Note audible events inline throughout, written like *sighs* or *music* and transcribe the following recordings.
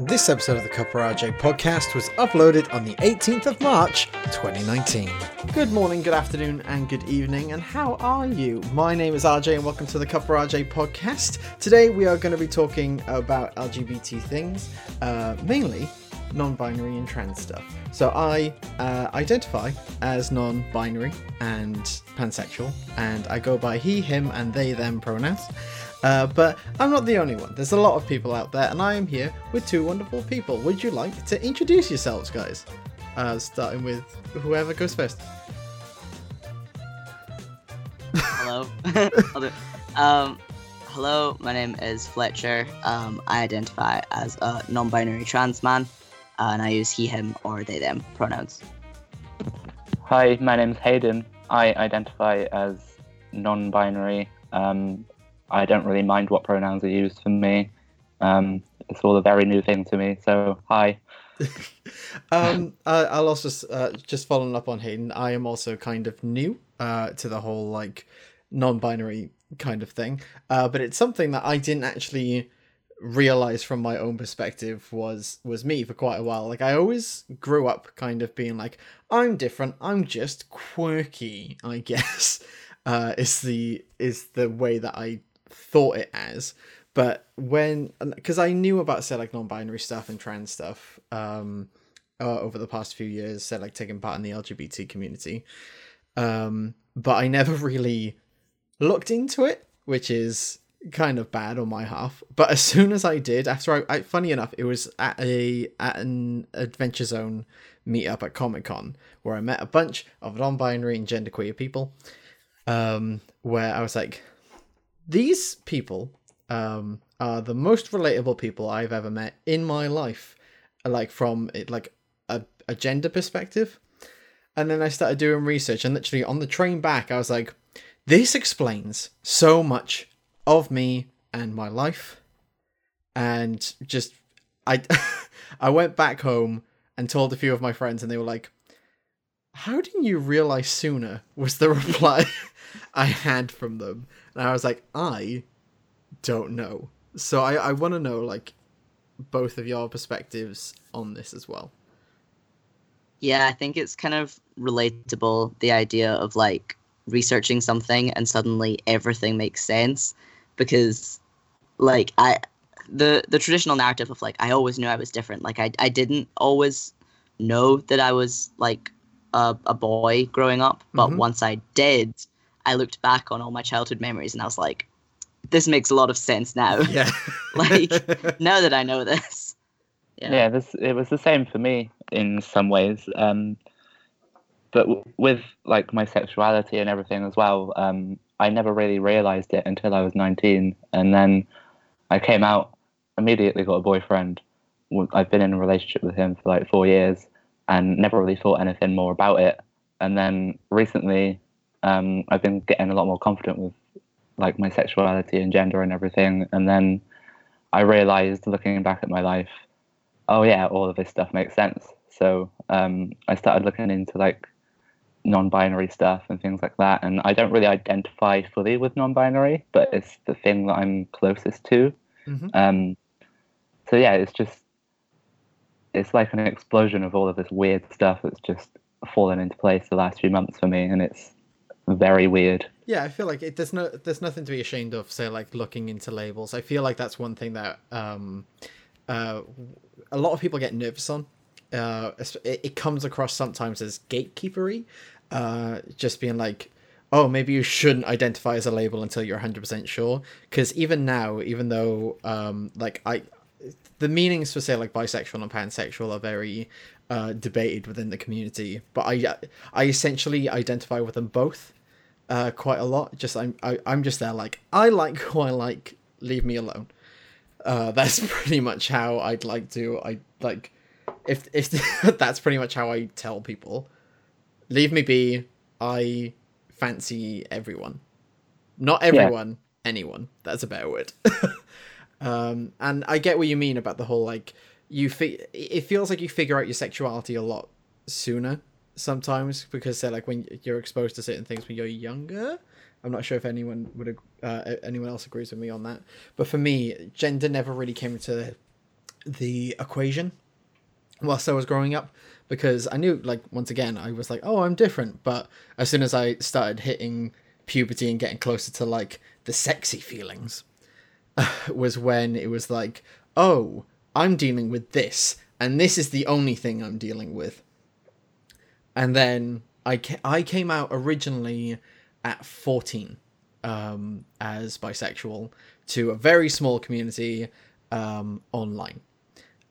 This episode of the Cuppa RJ podcast was uploaded on the 18th of March, 2019. Good morning, good afternoon, and good evening, and how are you? My name is RJ, and welcome to the Cuppa RJ podcast. Today, we are going to be talking about LGBT things, uh, mainly non-binary and trans stuff. So I uh, identify as non-binary and pansexual, and I go by he, him, and they, them pronouns. Uh, but I'm not the only one. There's a lot of people out there, and I am here with two wonderful people. Would you like to introduce yourselves, guys? Uh, starting with whoever goes first. Hello. I'll do it. um, hello, my name is Fletcher. Um, I identify as a non-binary trans man, uh, and I use he, him, or they, them pronouns. Hi, my name's Hayden. I identify as non-binary. Um, I don't really mind what pronouns are used for me. Um, it's all a very new thing to me. So, hi. *laughs* um, uh, I'll also uh, just following up on Hayden. I am also kind of new uh, to the whole like non-binary kind of thing, uh, but it's something that I didn't actually realize from my own perspective was was me for quite a while. Like I always grew up kind of being like, I'm different. I'm just quirky. I *laughs* guess uh, is the is the way that I thought it as. But when, because I knew about say like non-binary stuff and trans stuff um, uh, over the past few years, said like taking part in the LGBT community, um, but I never *laughs* really looked into it, which is kind of bad on my half. But as soon as I did, after I, I funny enough, it was at a at an Adventure Zone meetup at Comic Con where I met a bunch of non-binary and genderqueer people. Um, where I was like, these people um, are the most relatable people I've ever met in my life, like from like a, a gender perspective. And then I started doing research, and literally on the train back, I was like, this explains so much of me and my life. And just, I, *laughs* I went back home and told a few of my friends, and they were like, "How didn't you realize sooner?" Was the *laughs* reply I had from them. And I was like, I don't know. So I, I want to know, like, both of your perspectives on this as well. Yeah, I think it's kind of relatable the idea of like researching something and suddenly everything makes sense because like I the the traditional narrative of like I always knew I was different. Like I I didn't always know that I was like a, a boy growing up, but mm-hmm. once I did, I looked back on all my childhood memories and I was like, this makes a lot of sense now. Yeah. *laughs* *laughs* like now that I know this. Yeah. yeah, this it was the same for me in some ways. Um, but w- with like my sexuality and everything as well, um, I never really realized it until I was 19, and then I came out immediately got a boyfriend. I've been in a relationship with him for like four years, and never really thought anything more about it. And then recently, um, I've been getting a lot more confident with like my sexuality and gender and everything. And then I realized looking back at my life, oh yeah, all of this stuff makes sense. So um, I started looking into like non-binary stuff and things like that. And I don't really identify fully with non-binary, but it's the thing that I'm closest to. Mm-hmm. Um, so yeah, it's just it's like an explosion of all of this weird stuff that's just fallen into place the last few months for me, and it's very weird. Yeah, I feel like it, there's no there's nothing to be ashamed of. Say like looking into labels. I feel like that's one thing that um, uh, a lot of people get nervous on. Uh, it, it comes across sometimes as gatekeepery, uh, just being like, oh, maybe you shouldn't identify as a label until you're 100% sure. Because even now, even though um, like I, the meanings for say like bisexual and pansexual are very uh, debated within the community, but I I essentially identify with them both uh, quite a lot. Just I'm I, am i am just there like I like who I like. Leave me alone. Uh, that's *laughs* pretty much how I'd like to. I like if if *laughs* that's pretty much how I tell people. Leave me be. I fancy everyone. Not everyone, yeah. anyone. That's a better word. *laughs* um, and I get what you mean about the whole like you. Fi- it feels like you figure out your sexuality a lot sooner sometimes because they're like when you're exposed to certain things when you're younger. I'm not sure if anyone would uh, anyone else agrees with me on that, but for me, gender never really came into the equation whilst I was growing up because I knew like once again I was like oh I'm different but as soon as I started hitting puberty and getting closer to like the sexy feelings *sighs* was when it was like oh I'm dealing with this and this is the only thing I'm dealing with and then I ca- I came out originally at 14 um, as bisexual to a very small community um, online.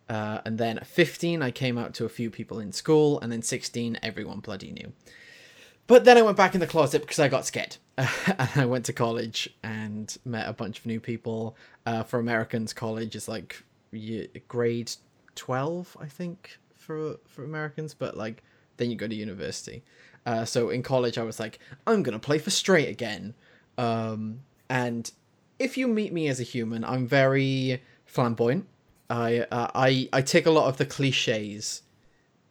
Uh, and then at 15, I came out to a few people in school, and then 16, everyone bloody knew. But then I went back in the closet because I got scared. And *laughs* I went to college and met a bunch of new people. Uh, for Americans, college is like grade 12, I think, for for Americans, but like then you go to university. Uh, so in college, I was like, I'm gonna play for straight again. Um, and if you meet me as a human, I'm very flamboyant. I uh, I I take a lot of the cliches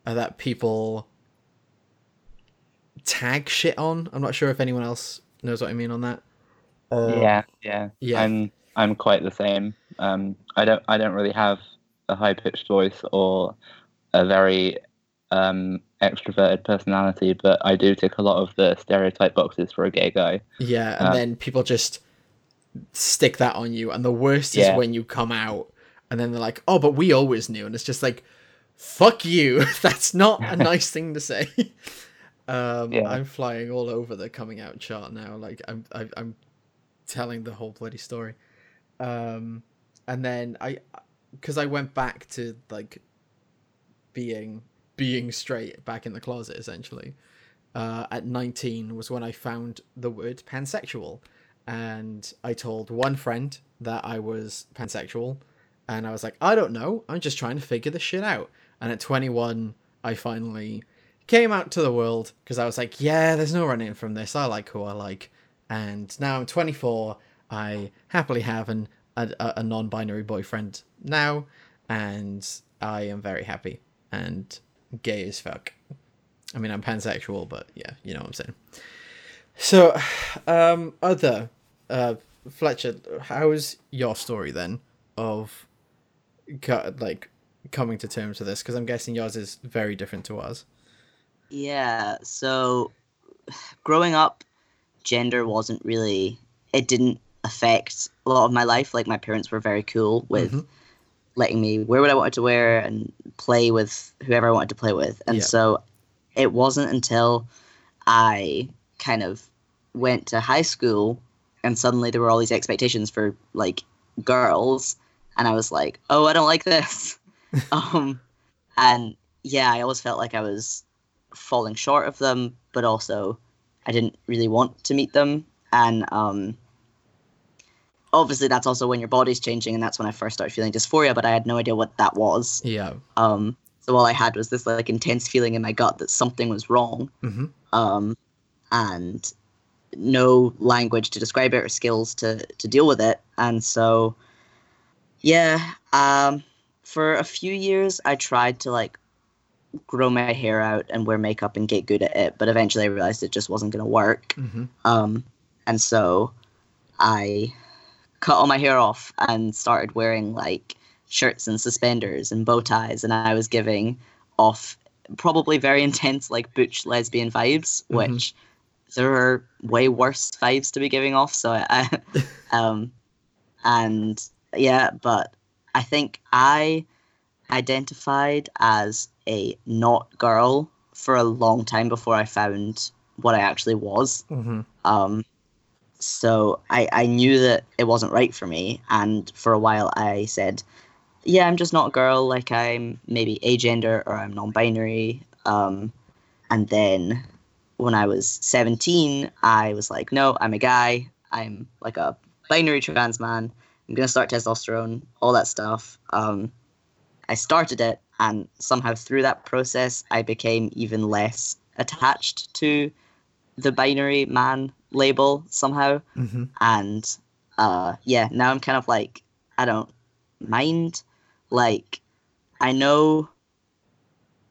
uh, that people tag shit on. I'm not sure if anyone else knows what I mean on that. Uh, yeah, yeah, yeah. I'm I'm quite the same. Um, I don't I don't really have a high pitched voice or a very um, extroverted personality, but I do tick a lot of the stereotype boxes for a gay guy. Yeah, and Um, then people just stick that on you, and the worst Yeah. is when you come out, and then they're like, "Oh, but we always knew," and it's just like, "Fuck you." *laughs* That's not a *laughs* nice thing to say. Um, Yeah. I'm flying all over the coming out chart now. Like I'm, I, I'm telling the whole bloody story. Um, and then I, because I went back to like being being straight back in the closet essentially uh, at 19 was when I found the word pansexual. And I told one friend that I was pansexual. And I was like, I don't know. I'm just trying to figure this shit out. And at 21, I finally came out to the world because I was like, yeah, there's no running from this. I like who I like. And now I'm 24. I happily have an, a, a non binary boyfriend now. And I am very happy and gay as fuck. I mean, I'm pansexual, but yeah, you know what I'm saying. So, um, other, uh, Fletcher, how's your story then of, like, coming to terms with this? Because I'm guessing yours is very different to ours. Yeah, so *sighs* growing up, gender wasn't really, it didn't affect a lot of my life. Like, my parents were very cool with Mhm. letting me wear what I wanted to wear and play with whoever I wanted to play with. And Yeah. so it wasn't until I kind of went to high school and suddenly there were all these expectations for like girls and I was like, "Oh, I don't like this." *laughs* um and yeah, I always felt like I was falling short of them, but also I didn't really want to meet them and um obviously that's also when your body's changing and that's when I first started feeling dysphoria, but I had no idea what that was. Yeah. Um so all I had was this like intense feeling in my gut that something was wrong hmm um, and no language to describe it or skills to to deal with it. And so, yeah, um, for a few years I tried to like grow my hair out and wear makeup and get good at it, but eventually I realized it just wasn't going to work. hmm Um, and so I cut all my hair off and started wearing like shirts and suspenders and bow ties, and I was giving off probably very *laughs* intense like butch lesbian vibes, Mhm. which there are way worse vibes to be giving off. So I, I *laughs* um, and yeah, but I think I identified as a not girl for a long time before I found what I actually was. hmm Um, so I, I knew that it wasn't right for me. And for a while, I said, yeah, I'm just not a girl. Like I'm maybe agender or I'm non binary. Um, and then when I was 17, I was like, no, I'm a guy. I'm like a binary trans man. I'm going to start testosterone, all that stuff. Um, I started it. And somehow through that process, I became even less attached to the binary man label somehow. Hmm and uh yeah now i'm kind of like i don't mind. Like i know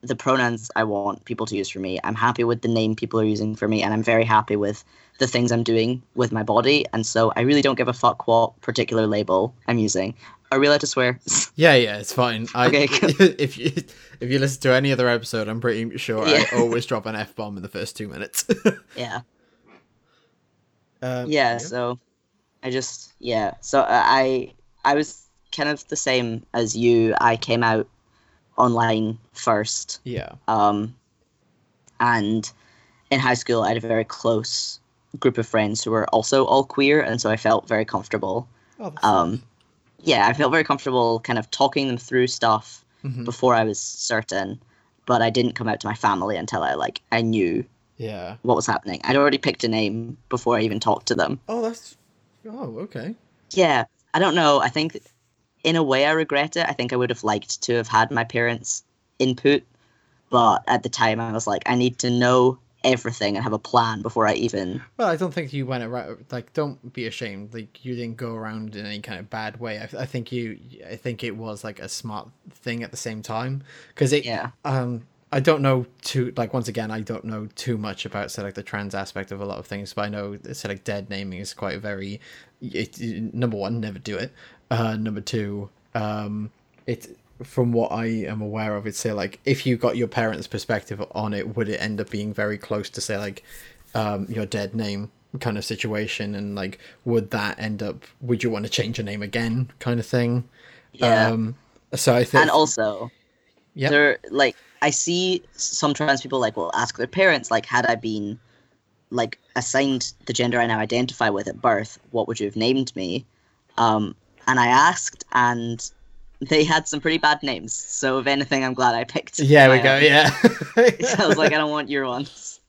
the pronouns i want people to use for me. I'm happy with the name people are using for me and i'm very happy with the things i'm doing with my body. And so i really don't give a fuck what particular label i'm using. Are we allowed to swear *laughs* Yeah, yeah, it's fine. I, Okay, *laughs* cool. if you if you listen to any other episode, I'm pretty sure Yeah. I always drop an f bomb in the first two minutes. *laughs* Yeah. um, yeah so i just yeah so uh, i i was kind of the same as you i came out online first yeah, um and in high school i had a very close group of friends who were also all queer and so i felt very comfortable oh, that's um yeah i felt very comfortable kind of talking them through stuff. Mhm. before i was certain but i didn't come out to my family until i like i knew yeah. what was happening i'd already picked a name before i even talked to them Oh, that's oh okay. yeah i don't know i think in a way i regret it i think i would have liked to have had my parents input but at the time i was like i need to know everything and have a plan before i even Well, I don't think you went around. Like, don't be ashamed. Like, you didn't go around in any kind of bad way. I, I think you. I think it was like a smart thing at the same time because it. yeah Um, I don't know too. Like, once again, I don't know too much about say like the trans aspect of a lot of things, but I know say like dead naming is quite a very. It, number one, never do it. Uh, number two, um, it from what I am aware of, it's say like if you got your parents' perspective on it, would it end up being very close to say like um, your dead name kind of situation, and like would that end up? Would you want to change your name again, kind of thing? yeah Um, so I think, and also Yep. there like i see some trans people like will ask their parents like had i been like assigned the gender i now identify with at birth what would you have named me um and i asked and they had some pretty bad names so if anything i'm glad i picked yeah, we go. own. Yeah. *laughs* *laughs* i was like i don't want your ones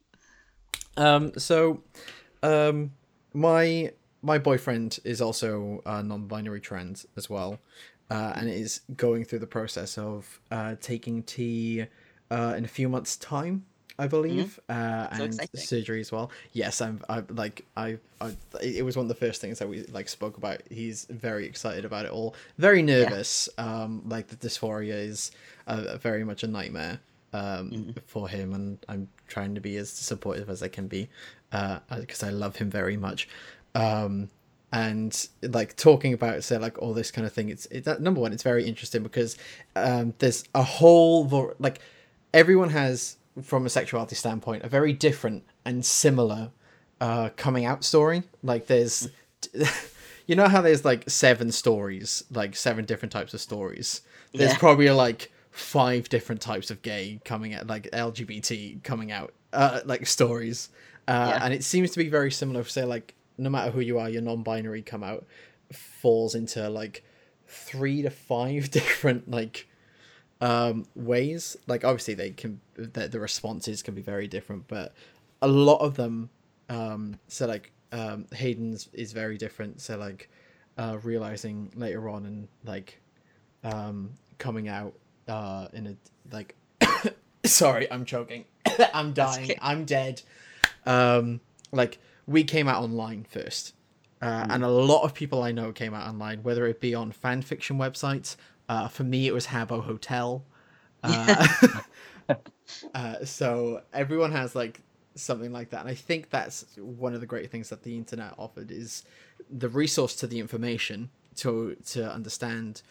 Um, so, um, my my boyfriend is also uh, non-binary trans as well, uh, and is going through the process of uh, taking T uh, in a few months' time, I believe, uh, So and surgery as well. Yes, I'm. I like. I, I. It was one of the first things that we like spoke about. He's very excited about it all. Very nervous. Um, like the dysphoria is uh, very much a nightmare um, Mhm. for him, and I'm trying to be as supportive as I can be uh, because I love him very much. Um, and like talking about say like all this kind of thing, it's it, that number one, it's very interesting because um, there's a whole like everyone has from a sexuality standpoint a very different and similar uh, coming out story. Like there's. *laughs* You know how there's like seven stories, like seven different types of stories. There's Yeah. probably like five different types of gay coming out, like LGBT coming out, uh, like stories. Uh, Yeah. And it seems to be very similar. Say like, no matter who you are, your non-binary come out falls into like three to five *laughs* different like um ways. Like obviously they can the, the responses can be very different, but a lot of them um so like um hayden's is very different. So like uh realizing later on and like um coming out uh in a like *coughs* sorry i'm choking. *coughs* I'm dying. okay. i'm dead. Um like we came out online first. Uh, and a lot of people i know came out online whether it be on fan fiction websites uh for me it was habbo hotel. Uh, *laughs* uh, so everyone has like something like that. And i think that's one of the great things that the internet offered is the resource to the information to to understand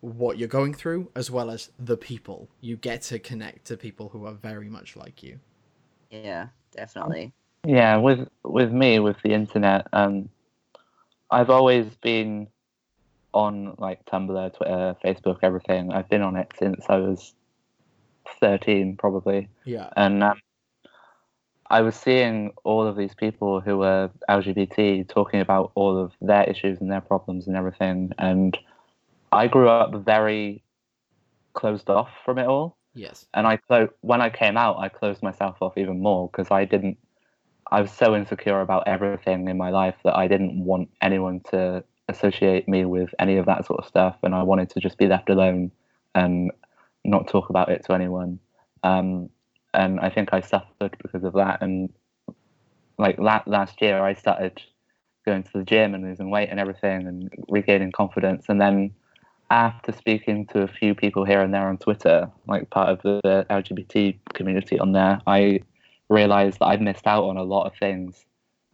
what you're going through as well as the people. You get to connect to people who are very much like you. Yeah definitely. Yeah, with with me with the internet, um, I've always been on like Tumblr, Twitter, Facebook, everything. I've been on it since I was thirteen, probably, yeah and um, I was seeing all of these people who were LGBT talking about all of their issues and their problems and everything, and I grew up very closed off from it all yes and I clo- when I came out, I closed myself off even more because I didn't. I was so insecure about everything in my life that I didn't want anyone to associate me with any of that sort of stuff, and I wanted to just be left alone and not talk about it to anyone. Um, and I think I suffered because of that. And like la- last year, I started going to the gym and losing weight and everything, and regaining confidence. And then after speaking to a few people here and there on Twitter, like part of the LGBT community on there, I realized that I'd missed out on a lot of things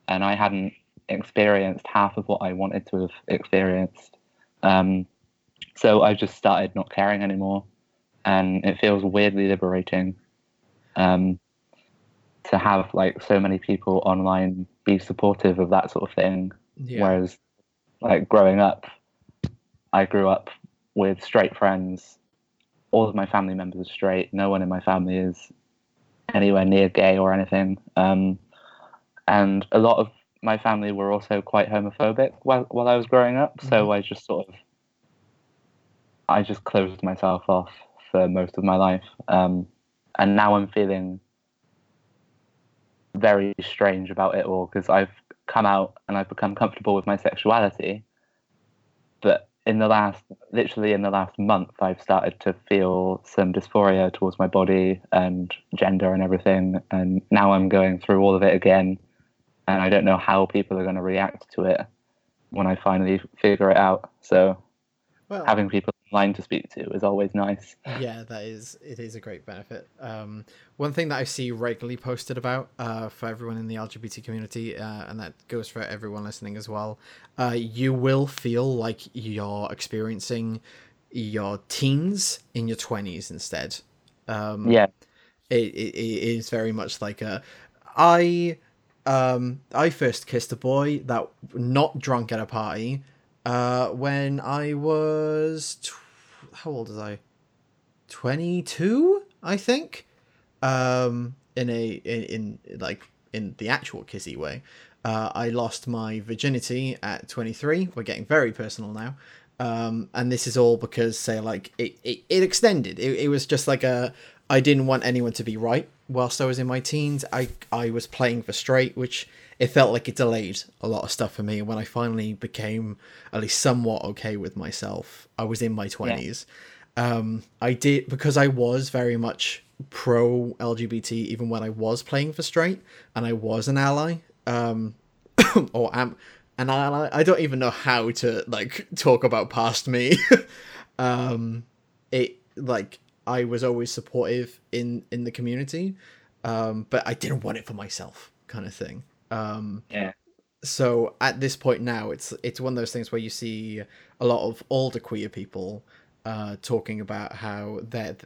and I hadn't experienced half of what I wanted to have experienced. Um, so I just started not caring anymore, and it feels weirdly liberating. Um, to have like so many people online be supportive of that sort of thing, Yeah. whereas like growing up, I grew up with straight friends. All of my family members are straight. No one in my family is anywhere near gay or anything. Um, and a lot of my family were also quite homophobic while while I was growing up. So I just sort of, I just closed myself off for most of my life. Um, and now I'm feeling very strange about it all because I've come out and I've become comfortable with my sexuality. But in the last, literally in the last month, I've started to feel some dysphoria towards my body and gender and everything. And now I'm going through all of it again. And I don't know how people are going to react to it when I finally figure it out. So Well, having people online to speak to is always nice. *laughs* yeah that is it is a great benefit um one thing that i see regularly posted about uh for everyone in the lgbt community uh, and that goes for everyone listening as well uh you will feel like you're experiencing your teens in your 20s instead um Yeah. it, it, it is very much like a i um i first kissed a boy that not drunk at a party uh when i was tw- how old was i? 22 i think? Um in a in, in like in the actual kissy way. Uh i lost my virginity at 23 we're getting very personal now. Um and this is all because say like it it, it extended. It, it was just like a i didn't want anyone to be right whilst i was in my teens i i was playing for straight which it felt like it delayed a lot of stuff for me. When i finally became at least somewhat okay with myself i was in my 20s um i did because i was very much pro lgbt even when i was playing for straight and i was an ally um *coughs* or am an ally. I don't even know how to like talk about past me. *laughs* Um it like i was always supportive in in the community um but i didn't want it for myself kind of thing. Um Yeah. so at this point now it's it's one of those things where you see a lot of older queer people uh talking about how they're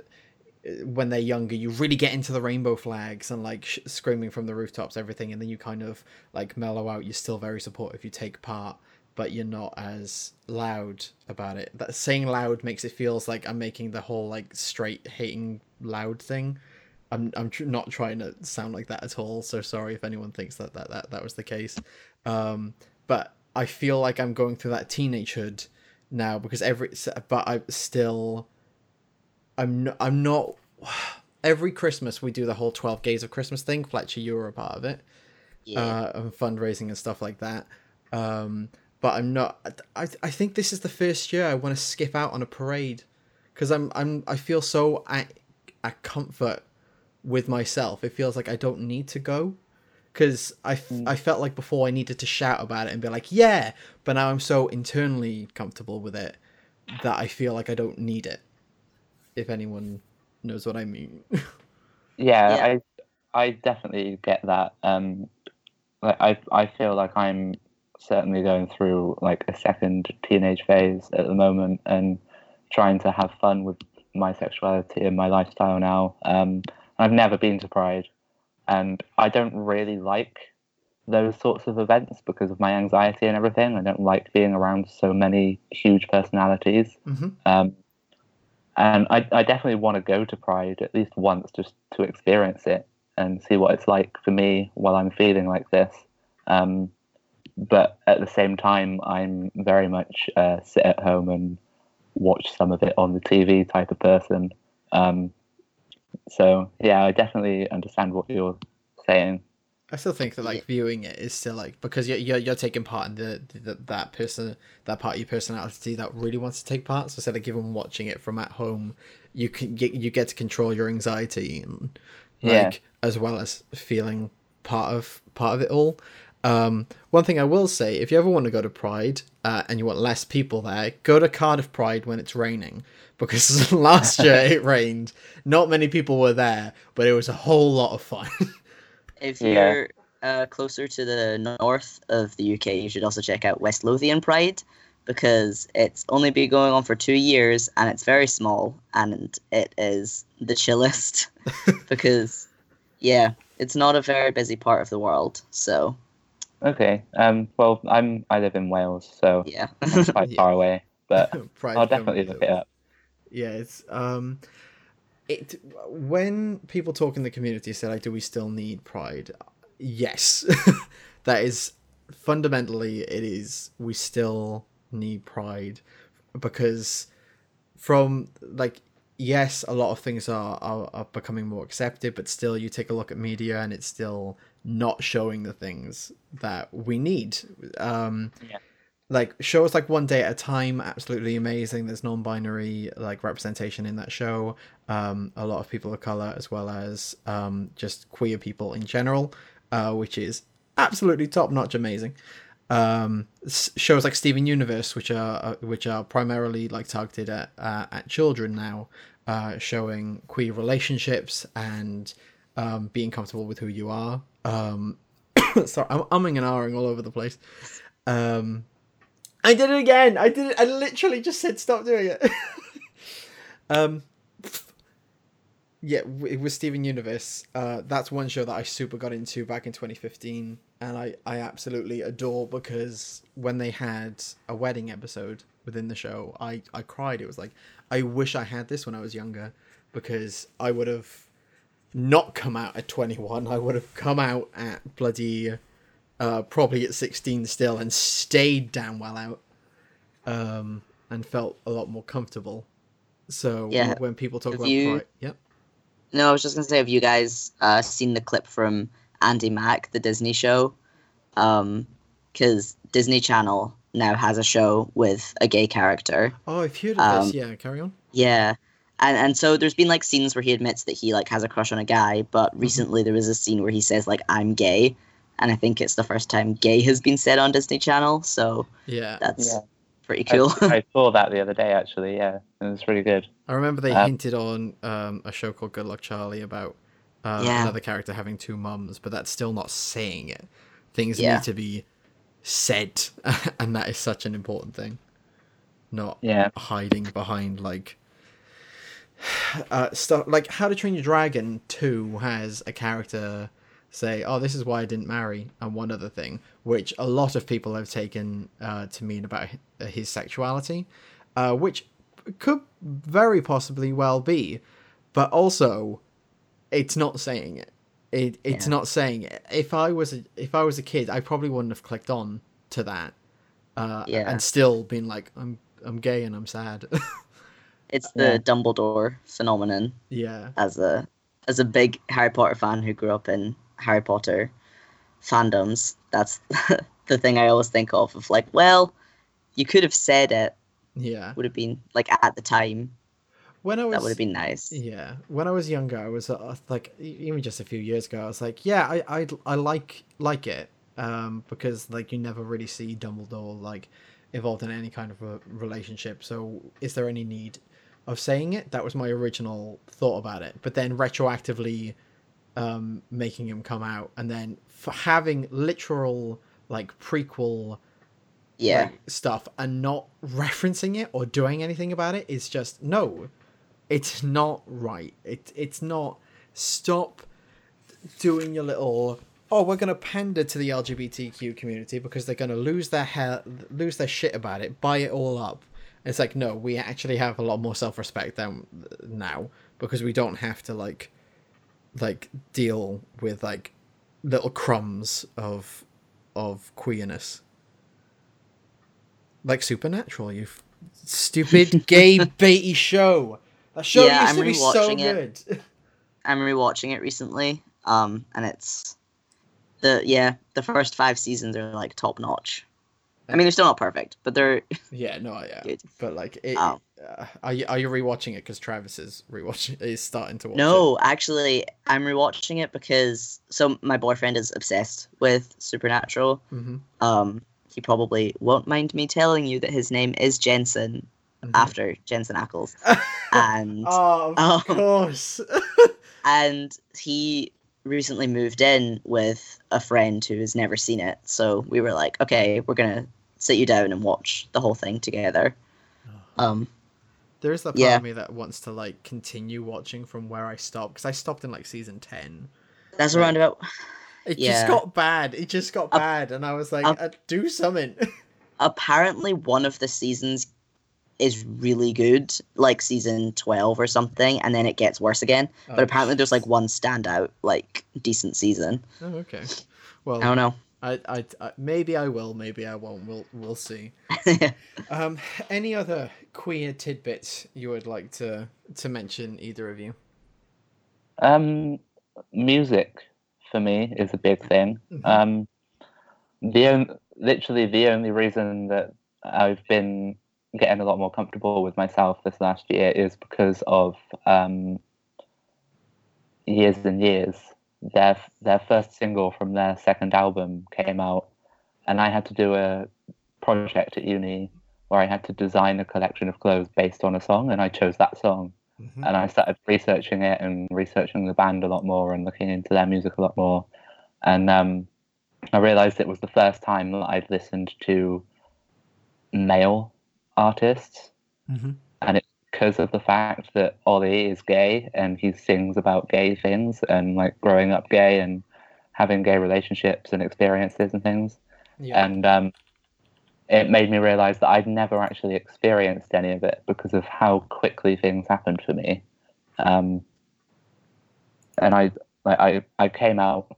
when they're younger you really get into the rainbow flags and like sh- screaming from the rooftops everything and then you kind of like mellow out. You're still very supportive. You take part but you're not as loud about it that saying loud makes it feels like i'm making the whole like straight hating loud thing i'm i'm tr- not trying to sound like that at all so sorry if anyone thinks that that that, that was the case um but i feel like i'm going through that teenagehood now because every but i still I'm not, I'm not. *sighs* Every Christmas we do the whole twelve gays of Christmas thing. Fletcher, you were a part of it, Yeah. uh, and fundraising and stuff like that. Um, but I'm not. I I think this is the first year I want to skip out on a parade, because I'm I'm I feel so at at comfort with myself. It feels like I don't need to go, because I f- I felt like before I needed to shout about it and be like yeah, but now I'm so internally comfortable with it that I feel like I don't need it if anyone knows what I mean. *laughs* yeah, Yeah. I I definitely get that. Um, like I I feel like I'm certainly going through like a second teenage phase at the moment and trying to have fun with my sexuality and my lifestyle now. Um, I've never been to Pride, and I don't really like those sorts of events because of my anxiety and everything. I don't like being around so many huge personalities. hmm Um, and I, I definitely want to go to Pride at least once just to experience it and see what it's like for me while I'm feeling like this. Um, but at the same time, I'm very much uh, sit at home and watch some of it on the TV type of person. Um, so yeah, I definitely understand what you're saying. I still think that like viewing it is still like because you're you're, you're taking part in the, the that person that part of your personality that really wants to take part. So instead of giving watching it from at home, you can get you get to control your anxiety and like Yeah. as well as feeling part of part of it all. Um, one thing I will say, if you ever want to go to Pride uh, and you want less people there, go to Cardiff Pride when it's raining because *laughs* last year it *laughs* rained. Not many people were there, but it was a whole lot of fun. *laughs* If you're uh, closer to the north of the UK, you should also check out West Lothian Pride, because it's only been going on for two years and it's very small and it is the chillest because yeah, it's not a very busy part of the world. So Okay. Um. Well, I'm I live in Wales, so yeah. *laughs* I'm quite Yeah. *laughs* far away. But *laughs* I'll definitely look it up. Yeah, it's um, it when people talk in the community say like, do we still need pride? Yes, that is fundamentally it is. We still need pride because from like yes, a lot of things are, are are becoming more accepted, but still, you take a look at media and it's still not showing the things that we need. Um, Yeah. like shows like One Day at a Time, absolutely amazing. There's non-binary like representation in that show. Um, a lot of people of color as well as um, just queer people in general, uh, which is absolutely top-notch amazing. Um, shows like Steven Universe, which are uh, which are primarily like targeted at uh, at children now, uh, showing queer relationships and um, being comfortable with who you are. Um, *coughs* sorry, I'm umming and ahhing all over the place. Um, I did it again. I did it. I literally just said stop doing it. *laughs* um, yeah, it was Steven Universe, uh, that's one show that I super got into back in 2015, and I I absolutely adore because when they had a wedding episode within the show, I I cried. It was like I wish I had this when I was younger because I would have not come out at 21. I would have come out at bloody uh, probably at 16 still and stayed damn well out um, and felt a lot more comfortable. So Yeah. when people talk Have about you- pride, yep. No, I was just gonna say, have you guys uh, seen the clip from Andy Mack, the Disney show? Um, because Disney Channel now has a show with a gay character. Oh, I've heard of Um, this. Yeah, carry on. Yeah, and and so there's been like scenes where he admits that he like has a crush on a guy, but recently there was a scene where he says like I'm gay, and I think it's the first time gay has been said on Disney Channel. So Yeah, that's Yeah. pretty cool. I, saw that the other day actually. Yeah, it was really good. I remember they Um, hinted on um, a show called Good Luck Charlie about uh, Yeah. another character having two mums, but that's still not saying it. Things Yeah. need to be said, *laughs* and that is such an important thing. Not Yeah. hiding behind like *sighs* uh, stuff like How to Train Your Dragon 2 has a character say, "Oh, this is why I didn't marry," and one other thing, which a lot of people have taken uh, to mean about his sexuality, uh, which could very possibly well be, but also, it's not saying it. It it's Yeah. not saying it. If I was a, if I was a kid, I probably wouldn't have clicked on to that, uh, Yeah. and still been like, I'm I'm gay and I'm sad. *laughs* it's the Yeah. Dumbledore phenomenon. yeah. as a as a big Harry Potter fan who grew up in Harry Potter fandoms, that's *laughs* the thing I always think of of like, well, you could have said it, Yeah. would have been like at the time, When I was that would have been nice. Yeah, when I was younger, I was uh, like, even just a few years ago, I was like, yeah, I I, I like like it, um, because like you never really see Dumbledore like involved in any kind of a relationship. So, is there any need of saying it? That was my original thought about it. But then retroactively, um, making him come out, and then for having literal like prequel Yeah. like, stuff and not referencing it or doing anything about it is just no it's not right it it's not stop doing your little oh we're going to pander to the lgbtq community because they're going to lose their hair lose their shit about it buy it all up it's like no we actually have a lot more self-respect than now because we don't have to like like deal with like little crumbs of of queerness like Supernatural, you f- stupid *laughs* gay baity show. That show Yeah, used I'm to be so it. good. *laughs* I'm rewatching it recently, um, and it's the yeah the first five seasons are like top notch. I mean, they're still not perfect, but they're *laughs* yeah, no, yeah, Good. but like, it, Oh. uh, are you are you rewatching it because Travis is rewatching *laughs* is starting to watch no. Actually, I'm rewatching it because so my boyfriend is obsessed with Supernatural. Mm-hmm. Um, he probably won't mind me telling you that his name is Jensen after Jensen Ackles, *laughs* and oh, of Um, course. and he recently moved in with a friend who has never seen it. So we were like, okay, we're gonna sit you down and watch the whole thing together. Um, There is that part Yeah. of me that wants to like continue watching from where I stopped because I stopped in like season ten. that's around about. It just got bad. It just got Uh, bad, and I was like, uh, uh, "Do something." *laughs* Apparently, one of the seasons is really good, like season twelve or something, and then it gets worse again. Oh, But apparently, there's like one standout, like decent season. Oh, okay. Well, I don't know. I, I, I, maybe I will, maybe I won't. We'll, we'll see. *laughs* Um, any other queer tidbits you would like to to mention, either of you? Um, music for me is a big thing. Mhm. Um, the literally the only reason that I've been getting a lot more comfortable with myself this last year is because of um, years and years. Their their first single from their second album came out, and I had to do a project at uni where I had to design a collection of clothes based on a song, and I chose that song Mm-hmm. and I started researching it and researching the band a lot more and looking into their music a lot more. And um, I realized it was the first time that I'd listened to male artists, Mhm. and it's because of the fact that Olly is gay and he sings about gay things and like growing up gay and having gay relationships and experiences and things Yeah. and um, it made me realize that I'd never actually experienced any of it because of how quickly things happened for me. Um, and I, like, I, I came out.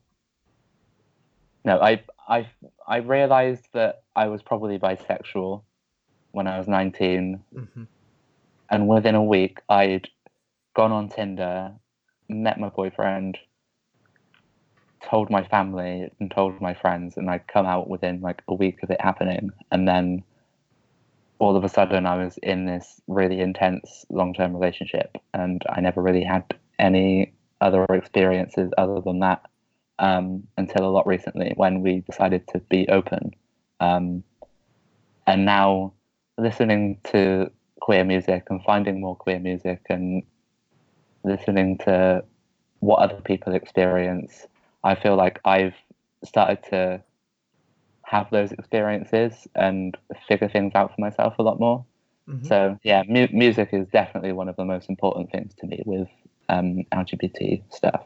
No, I, I, I realized that I was probably bisexual when I was nineteen, hmm and within a week, I'd gone on Tinder, met my boyfriend, told my family, and told my friends, and I'd come out within like a week of it happening. And then all of a sudden, I was in this really intense long term relationship, and I never really had any other experiences other than that um, until a lot recently when we decided to be open. Um, and now listening to queer music and finding more queer music and listening to what other people experience, I feel like I've started to have those experiences and figure things out for myself a lot more. hmm So yeah, mu- music is definitely one of the most important things to me with um, LGBT stuff.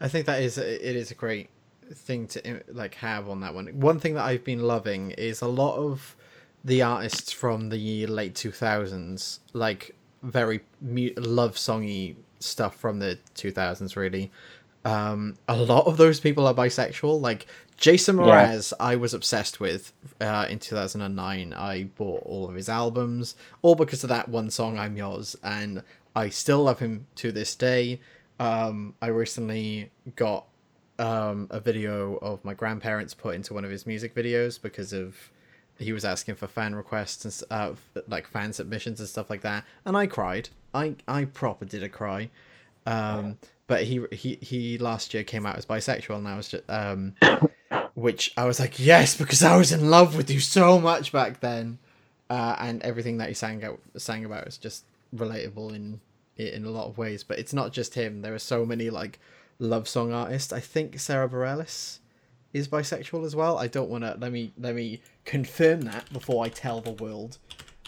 I think that is it is a great thing to like have on that one. One thing that I've been loving is a lot of the artists from the late two thousands, like very mu- love songy stuff from the two thousands. Really, um, a lot of those people are bisexual. Like Jason Yeah. Mraz, I was obsessed with uh, in two thousand and nine. I bought all of his albums, all because of that one song "I'm Yours," and I still love him to this day. Um, I recently got um, a video of my grandparents put into one of his music videos because of he was asking for fan requests and uh, like fan submissions and stuff like that, and I cried. I I proper did a cry. Um, but he he he last year came out as bisexual, and I was just um, *coughs* which I was like yes because I was in love with you so much back then, uh, and everything that he sang out sang about is just relatable in in a lot of ways. But it's not just him. There are so many like love song artists. I think Sara Bareilles is bisexual as well. I don't want to let me let me confirm that before I tell the world.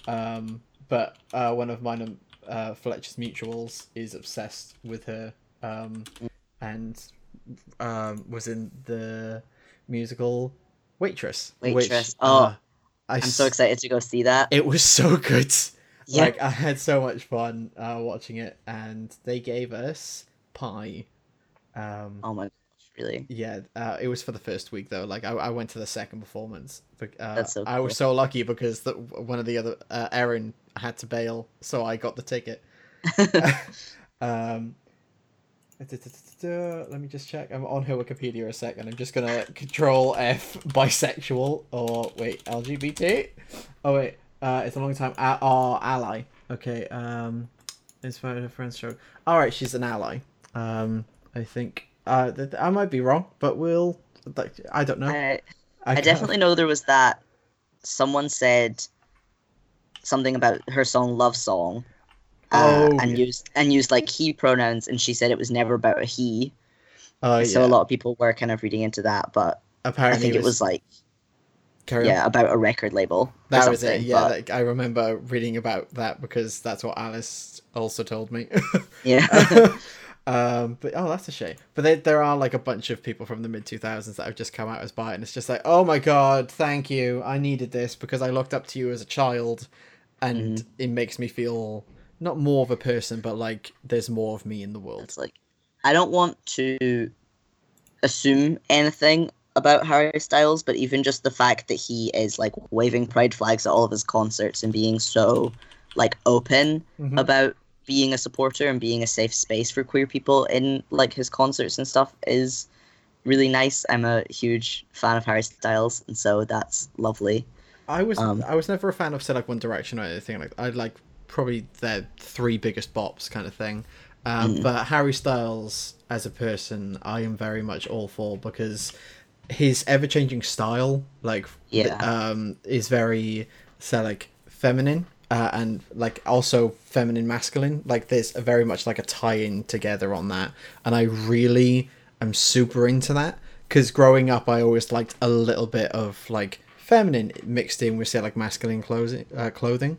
Um, but uh, one of mine, uh, Fletcher's mutuals, is obsessed with her, um, and um, was in the musical Waitress. Waitress. uh, Oh, I I'm so excited to go see that. It was so good. Yeah. Like I had so much fun uh, watching it, and they gave us pie. Um, oh my really? yeah, uh, it was for the first week though. Like I, I went to the second performance. But, uh, That's so I was so lucky because the, one of the other uh, Erin had to bail, so I got the ticket. *laughs* *laughs* um, let me just check. I'm on her Wikipedia a second. I'm just gonna control F bisexual or wait LGBT. Oh wait, uh, it's a long time. Uh, oh, ally. Okay. Um, inspired her friend's stroke. All right, she's an ally. Um, I think. Uh, th- I might be wrong, but we'll. Like, I don't know. I, I can't- definitely know there was that. Someone said something about her song "Love Song," uh, Oh, and yeah. used and used like he pronouns, and she said it was never about a he. Oh so yeah. a lot of people were kind of reading into that, but I Apparently, think it was like Carry yeah on. about a record label. That was it. Yeah, but- like, I remember reading about that because that's what Alice also told me. *laughs* yeah. *laughs* *laughs* um, but oh, that's a shame. But there, there are like a bunch of people from the mid two thousands that have just come out as bi, and it's just like, oh my god, thank you. I needed this because I looked up to you as a child, and Mm-hmm. it makes me feel not more of a person, but like there's more of me in the world. It's like I don't want to assume anything about Harry Styles, but even just the fact that he is like waving pride flags at all of his concerts and being so like open Mhm. about being a supporter and being a safe space for queer people in like his concerts and stuff is really nice. I'm a huge fan of Harry Styles, and so that's lovely. I was Um, I was never a fan of say like One Direction or anything like I like probably their three biggest bops kind of thing. Um, Mm. But Harry Styles as a person, I am very much all for because his ever changing style, like Yeah. um, is very say like feminine. Uh, and like also feminine masculine. Like there's very much like a tie-in together on that. And i really am super into that. Because growing up i always liked a little bit of like feminine mixed in with say like masculine clothing uh, clothing.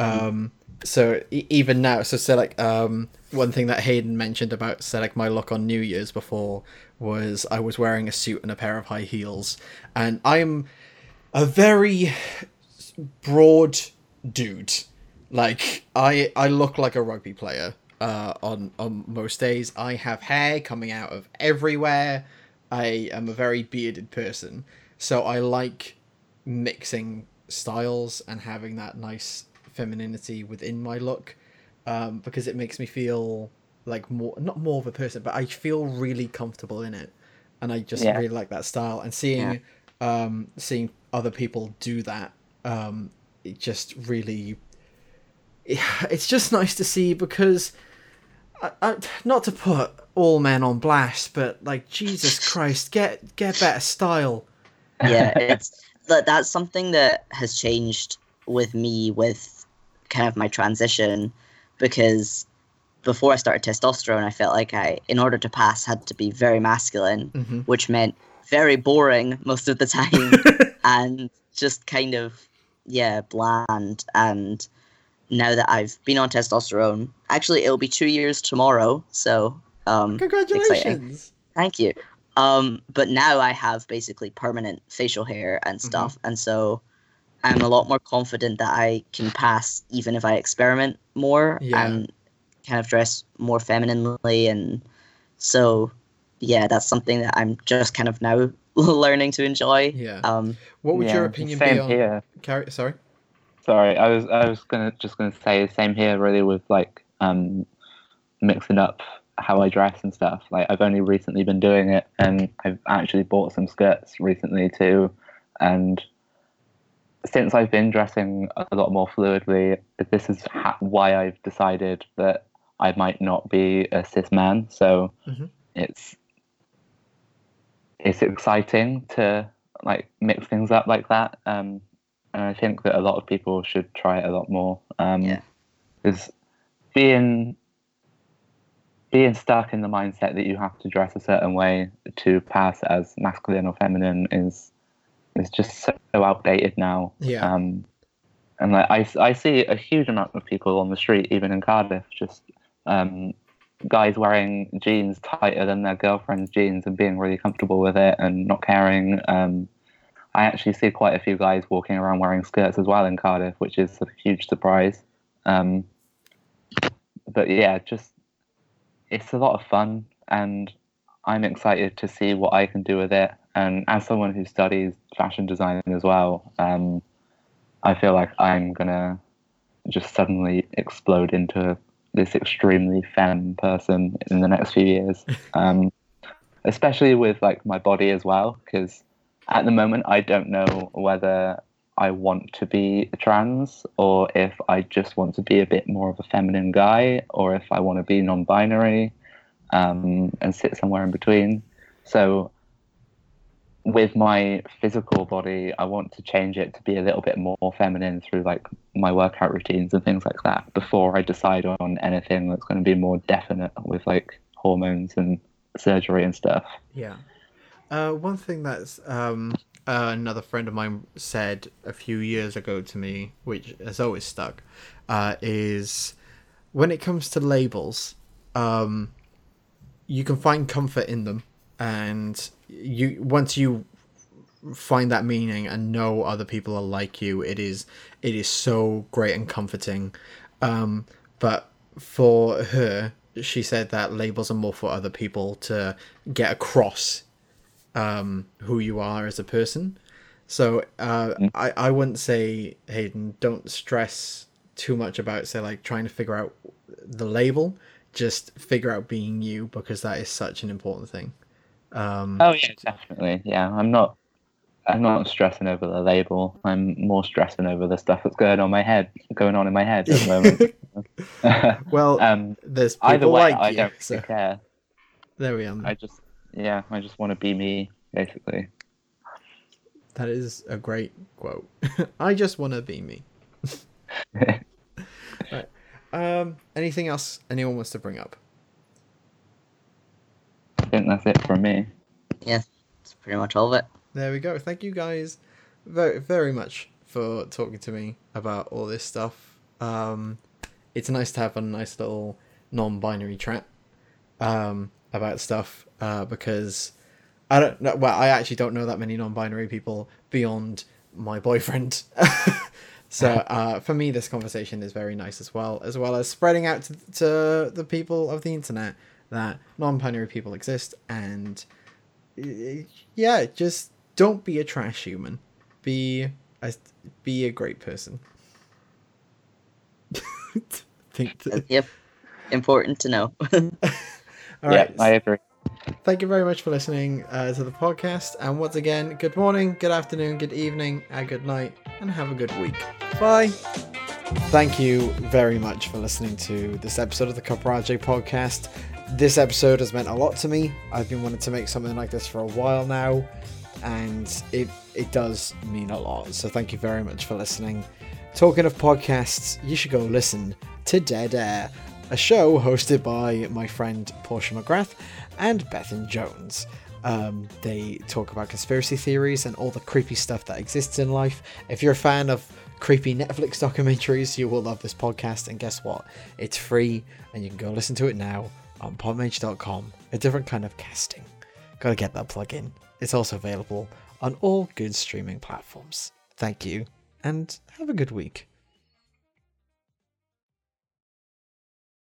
Um so e- even now so say like um one thing that hayden mentioned about say like my look on new year's before was i was wearing a suit and a pair of high heels. And i'm a very broad dude. Like i i look like a rugby player uh on on most days. I have hair coming out of everywhere. I am a very bearded person. So i like mixing styles and having that nice femininity within my look um because it makes me feel like more not more of a person but i feel really comfortable in it. And i just Yeah. really like that style. And seeing um seeing other people do that um it just really it's just nice to see because I, I, not to put all men on blast but like jesus *laughs* christ get get better style. Yeah, *laughs* it's that that's something that has changed with me with kind of my transition because before I started testosterone, I felt like I, in order to pass, had to be very masculine, hmm which meant very boring most of the time *laughs* and just kind of yeah bland. And now that I've been on testosterone, actually it'll be two years tomorrow, so um, congratulations Thank you. Um, but now I have basically permanent facial hair and stuff, and so I'm a lot more confident that I can pass even if I experiment more Yeah. and kind of dress more femininely, and so yeah, that's something that I'm just kind of now *laughs* learning to enjoy. yeah Um, what would Yeah, your opinion same be on here. Carry, sorry Sorry, I was I was gonna just gonna say the same here really with like um mixing up how I dress and stuff. Like I've only recently been doing it, and I've actually bought some skirts recently too. And since I've been dressing a lot more fluidly, this is ha- why I've decided that I might not be a cis man. So Mhm. it's it's exciting to like mix things up like that. Um, and I think that a lot of people should try it a lot more. Um, Yeah. Because being being stuck in the mindset that you have to dress a certain way to pass as masculine or feminine is is just so outdated now. Yeah. Um, and like I, I see a huge amount of people on the street, even in Cardiff, just um, guys wearing jeans tighter than their girlfriend's jeans and being really comfortable with it and not caring. Um, I actually see quite a few guys walking around wearing skirts as well in Cardiff, which is a huge surprise. Um, but yeah, just it's a lot of fun, and I'm excited to see what I can do with it. And as someone who studies fashion design as well, um, I feel like I'm gonna just suddenly explode into this extremely femme person in the next few years. *laughs* Um, especially with like my body as well, because at the moment I don't know whether I want to be trans or if I just want to be a bit more of a feminine guy or if I want to be non-binary um, and sit somewhere in between. So with my physical body, I want to change it to be a little bit more feminine through like my workout routines and things like that before I decide on anything that's going to be more definite with like hormones and surgery and stuff. Yeah. Uh, one thing that's um, uh, another friend of mine said a few years ago to me, which has always stuck, uh, is when it comes to labels, um, you can find comfort in them, and you once you find that meaning and know other people are like you, it is it is so great and comforting. Um, but for her, she said that labels are more for other people to get across um, who you are as a person. So uh, I I wouldn't say Hayden, don't stress too much about say like trying to figure out the label. Just figure out being you because that is such an important thing. Um, Oh yeah, definitely. Yeah, I'm not. I'm not stressing over the label. I'm more stressing over the stuff that's going on my head, going on in my head at the moment. *laughs* *laughs* well, um, there's people either way, like I you, don't so care. there we are. I just, yeah, I just want to be me, basically. That is a great quote. *laughs* I just want to be me. right. Um. Anything else anyone wants to bring up? I think that's it from me. Yes, it's pretty much all of it. There we go. Thank you guys very very much for talking to me about all this stuff. Um, it's nice to have a nice little non-binary chat um, about stuff uh, because I don't know. Well, I actually don't know that many non-binary people beyond my boyfriend. *laughs* so uh, for me, this conversation is very nice as well, as well as spreading out to, to the people of the internet that non-binary people exist and uh, yeah, just don't be a trash human. Be a be a great person. *laughs* Think Uh, *laughs* Yep, important to know. *laughs* All right. Yeah, I agree. Thank you very much for listening uh, to the podcast. And once again, good morning, good afternoon, good evening, and good night, and have a good week. Bye. Thank you very much for listening to this episode of the Copperage podcast. This episode has meant a lot to me. I've been wanting to make something like this for a while now, and it it does mean a lot. So thank you very much for listening. Talking of podcasts, you should go listen to Dead Air, a show hosted by my friend Portia McGrath and Bethan Jones. Um, they talk about conspiracy theories and all the creepy stuff that exists in life. If you're a fan of creepy Netflix documentaries, you will love this podcast. And guess what? It's free, and you can go listen to it now on podmage.com. A different kind of casting. Gotta get that plug in. It's also available on all good streaming platforms. Thank you, and have a good week.